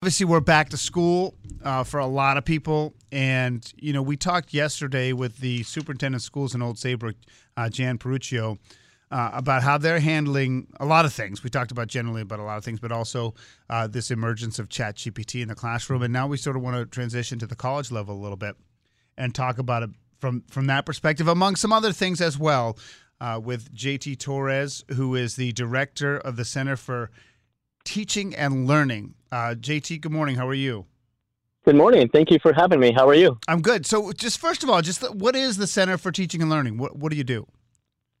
Obviously, we're back to school uh, for a lot of people. And, you know, we talked yesterday with the superintendent of schools in Old Saybrook, uh, Jan Perruccio, uh, about how they're handling a lot of things. We talked about generally about a lot of things, but also uh, this emergence of Chat GPT in the classroom. And now we sort of want to transition to the college level a little bit and talk about it from, from that perspective, among some other things as well uh, with JT Torres, who is the director of the Center for Teaching and Learning. Uh, JT, good morning. How are you? Good morning. Thank you for having me. How are you? I'm good. So, just first of all, just what is the Center for Teaching and Learning? What, what do you do?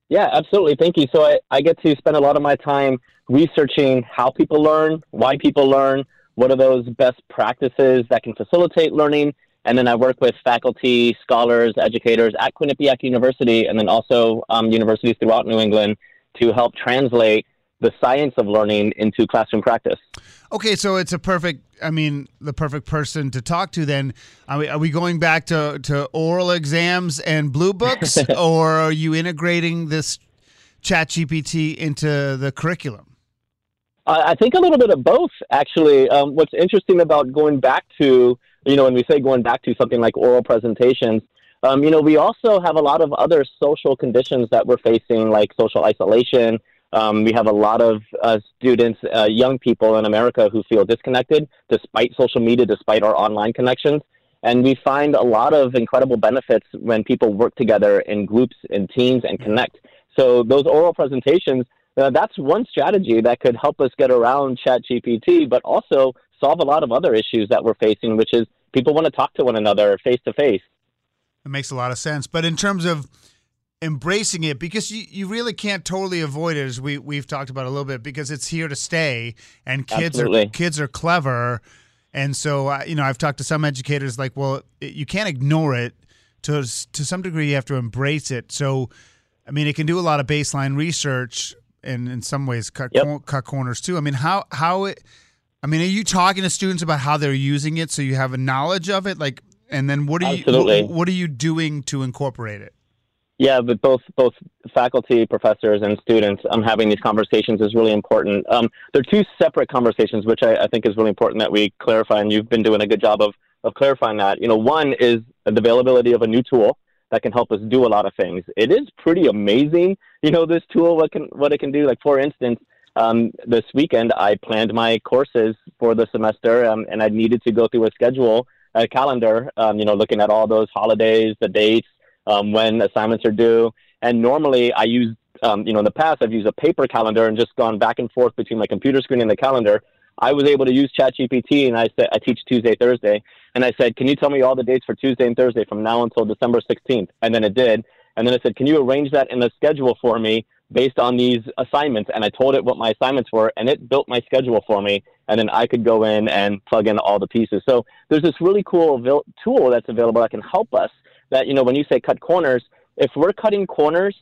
Yeah, absolutely. Thank you. So, I, I get to spend a lot of my time researching how people learn, why people learn, what are those best practices that can facilitate learning, and then I work with faculty, scholars, educators at Quinnipiac University, and then also um, universities throughout New England to help translate the science of learning into classroom practice. Okay, so it's a perfect, I mean, the perfect person to talk to then. Are we, are we going back to, to oral exams and blue books, or are you integrating this chat GPT into the curriculum? I think a little bit of both, actually. Um, what's interesting about going back to you know, when we say going back to something like oral presentations, um, you know, we also have a lot of other social conditions that we're facing, like social isolation. Um, we have a lot of uh, students, uh, young people in America who feel disconnected despite social media, despite our online connections. And we find a lot of incredible benefits when people work together in groups, and teams, and connect. So those oral presentations, uh, that's one strategy that could help us get around ChatGPT, but also solve a lot of other issues that we're facing, which is people want to talk to one another face to face. It makes a lot of sense. But in terms of embracing it, because you, you really can't totally avoid it, as we we've talked about a little bit, because it's here to stay, and kids Absolutely. are kids are clever, and so uh, you know I've talked to some educators like, well, it, you can't ignore it. To to some degree, you have to embrace it. So, I mean, it can do a lot of baseline research, and in some ways cut Yep. cor- cut corners too. I mean, how how it I mean, are you talking to students about how they're using it so you have a knowledge of it? Like, and then what are you what, what are you doing to incorporate it? Yeah, but both both faculty, professors, and students um, having these conversations is really important. Um, they're two separate conversations, which I, I think is really important that we clarify. And you've been doing a good job of of clarifying that. You know, one is the availability of a new tool that can help us do a lot of things. It is pretty amazing, you know, this tool what can what it can do. Like for instance, um, this weekend I planned my courses for the semester, um, and I needed to go through a schedule, a calendar. Um, you know, looking at all those holidays, the dates, um, when assignments are due. And normally I use, um, you know, in the past I've used a paper calendar and just gone back and forth between my computer screen and the calendar. I was able to use ChatGPT, and I said I teach Tuesday, Thursday, and I said, "Can you tell me all the dates for Tuesday and Thursday from now until December 16th?" And then it did. And then I said, "Can you arrange that in a schedule for me based on these assignments?" And I told it what my assignments were, and it built my schedule for me. And then I could go in and plug in all the pieces. So there's this really cool tool that's available that can help us. That you know, when you say cut corners, if we're cutting corners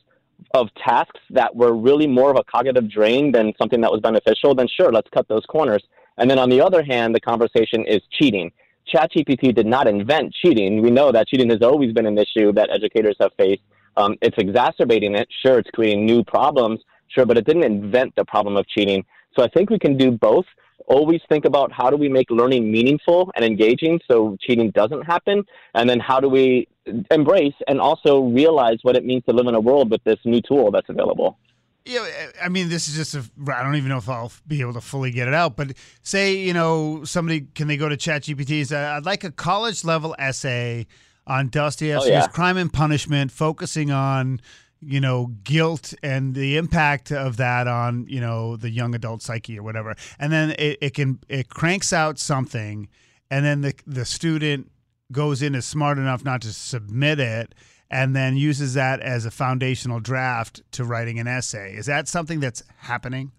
of tasks that were really more of a cognitive drain than something that was beneficial, then sure, let's cut those corners. And then on the other hand, the conversation is cheating. ChatGPT did not invent cheating. We know that cheating has always been an issue that educators have faced. Um, it's exacerbating it. Sure, it's creating new problems. Sure, but it didn't invent the problem of cheating. So I think we can do both. Always think about how do we make learning meaningful and engaging so cheating doesn't happen, and then how do we embrace and also realize what it means to live in a world with this new tool that's available. Yeah, I mean, this is just a. I don't even know if I'll be able to fully get it out, but say you know somebody can they go to ChatGPT? Say, I'd like a college level essay on Dostoevsky's Oh, yeah. Crime and Punishment, focusing on you know guilt and the impact of that on you know the young adult psyche or whatever, and then it, it can it cranks out something, and then the the student goes in is smart enough not to submit it and then uses that as a foundational draft to writing an essay. Is that something that's happening?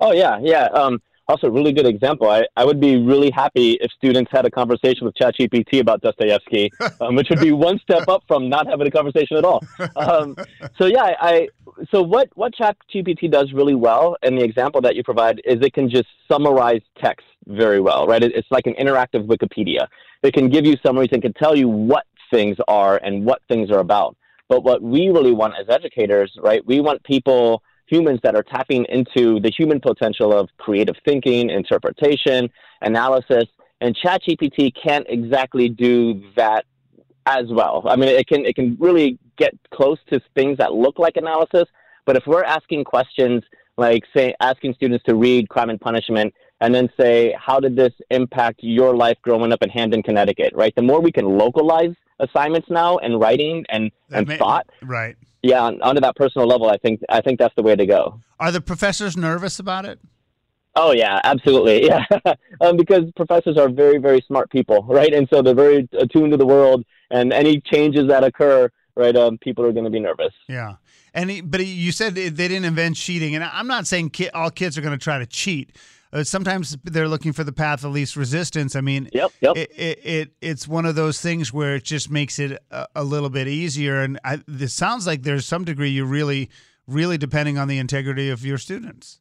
Oh yeah, yeah. Um, also, a really good example. I, I would be really happy if students had a conversation with ChatGPT about Dostoevsky, um, which would be one step up from not having a conversation at all. Um, so yeah, I, I so what what ChatGPT does really well, and the example that you provide is it can just summarize text very well, right? It, it's like an interactive Wikipedia. It can give you summaries and can tell you what things are and what things are about. But what we really want as educators, right? We want people humans that are tapping into the human potential of creative thinking, interpretation, analysis, and ChatGPT can't exactly do that as well. I mean, it can it can really get close to things that look like analysis, but if we're asking questions like say asking students to read Crime and Punishment and then say how did this impact your life growing up in Hamden, Connecticut, right? The more we can localize assignments now and writing and, That and may- thought, Right. yeah, on, onto that personal level, I think I think that's the way to go. Are the professors nervous about it? Oh yeah, absolutely, yeah. um, because professors are very, very smart people, right? And so they're very attuned to the world, and any changes that occur, right? Um, people are going to be nervous. Yeah. And he, but he, you said they didn't invent cheating, and I'm not saying ki- all kids are going to try to cheat. Uh, sometimes they're looking for the path of least resistance. I mean, Yep, yep. It, it, it it's one of those things where it just makes it a, a little bit easier. And I, this sounds like there's some degree you're really, really depending on the integrity of your students.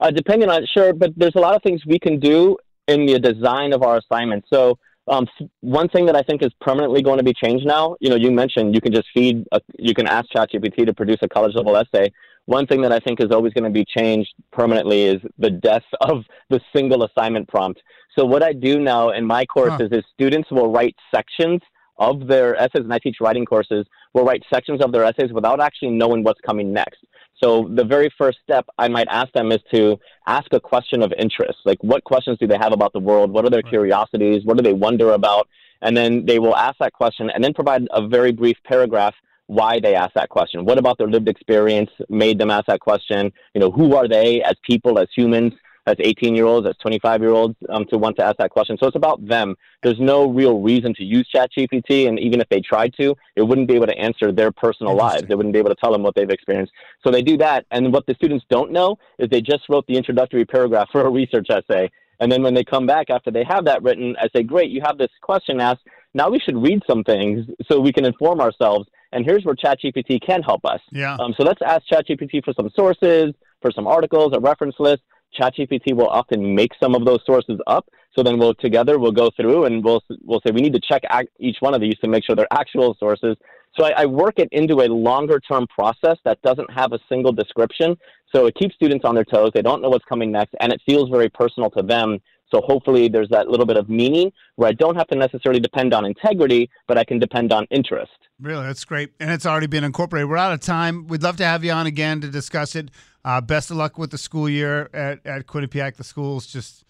Uh, depending on sure, but there's a lot of things we can do in the design of our assignments. So um, one thing that I think is permanently going to be changed now, you know, you mentioned you can just feed, a, you can ask ChatGPT to produce a college level essay. One thing that I think is always going to be changed permanently is the death of the single assignment prompt. So what I do now in my courses is students will write sections of their essays, and I teach writing courses, will write sections of their essays without actually knowing what's coming next. So the very first step I might ask them is to ask a question of interest. Like what questions do they have about the world? What are their curiosities? What do they wonder about? And then they will ask that question and then provide a very brief paragraph why they asked that question. What about their lived experience made them ask that question? You know, who are they as people, as humans, as 18 year olds, as 25 year olds um, to want to ask that question? So it's about them. There's no real reason to use ChatGPT, and even if they tried to, it wouldn't be able to answer their personal lives. It wouldn't be able to tell them what they've experienced. So they do that, and what the students don't know is they just wrote the introductory paragraph for a research essay. And then when they come back after they have that written, I say, great, you have this question asked. Now we should read some things so we can inform ourselves. And here's where ChatGPT can help us. Yeah. Um, so let's ask ChatGPT for some sources, for some articles, a reference list. ChatGPT will often make some of those sources up. So then we'll together we'll go through and we'll we'll say we need to check each one of these to make sure they're actual sources. So I, I work it into a longer term process that doesn't have a single description. So it keeps students on their toes. They don't know what's coming next, and it feels very personal to them. So hopefully there's that little bit of meaning where I don't have to necessarily depend on integrity, but I can depend on interest. Really, that's great, and it's already been incorporated. We're out of time. We'd love to have you on again to discuss it. Uh, best of luck with the school year at, at Quinnipiac. The school's just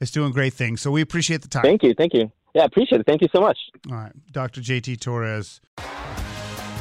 it's doing great things. So we appreciate the time. Thank you, thank you. Yeah, appreciate it. Thank you so much. All right, Dr. JT Torres.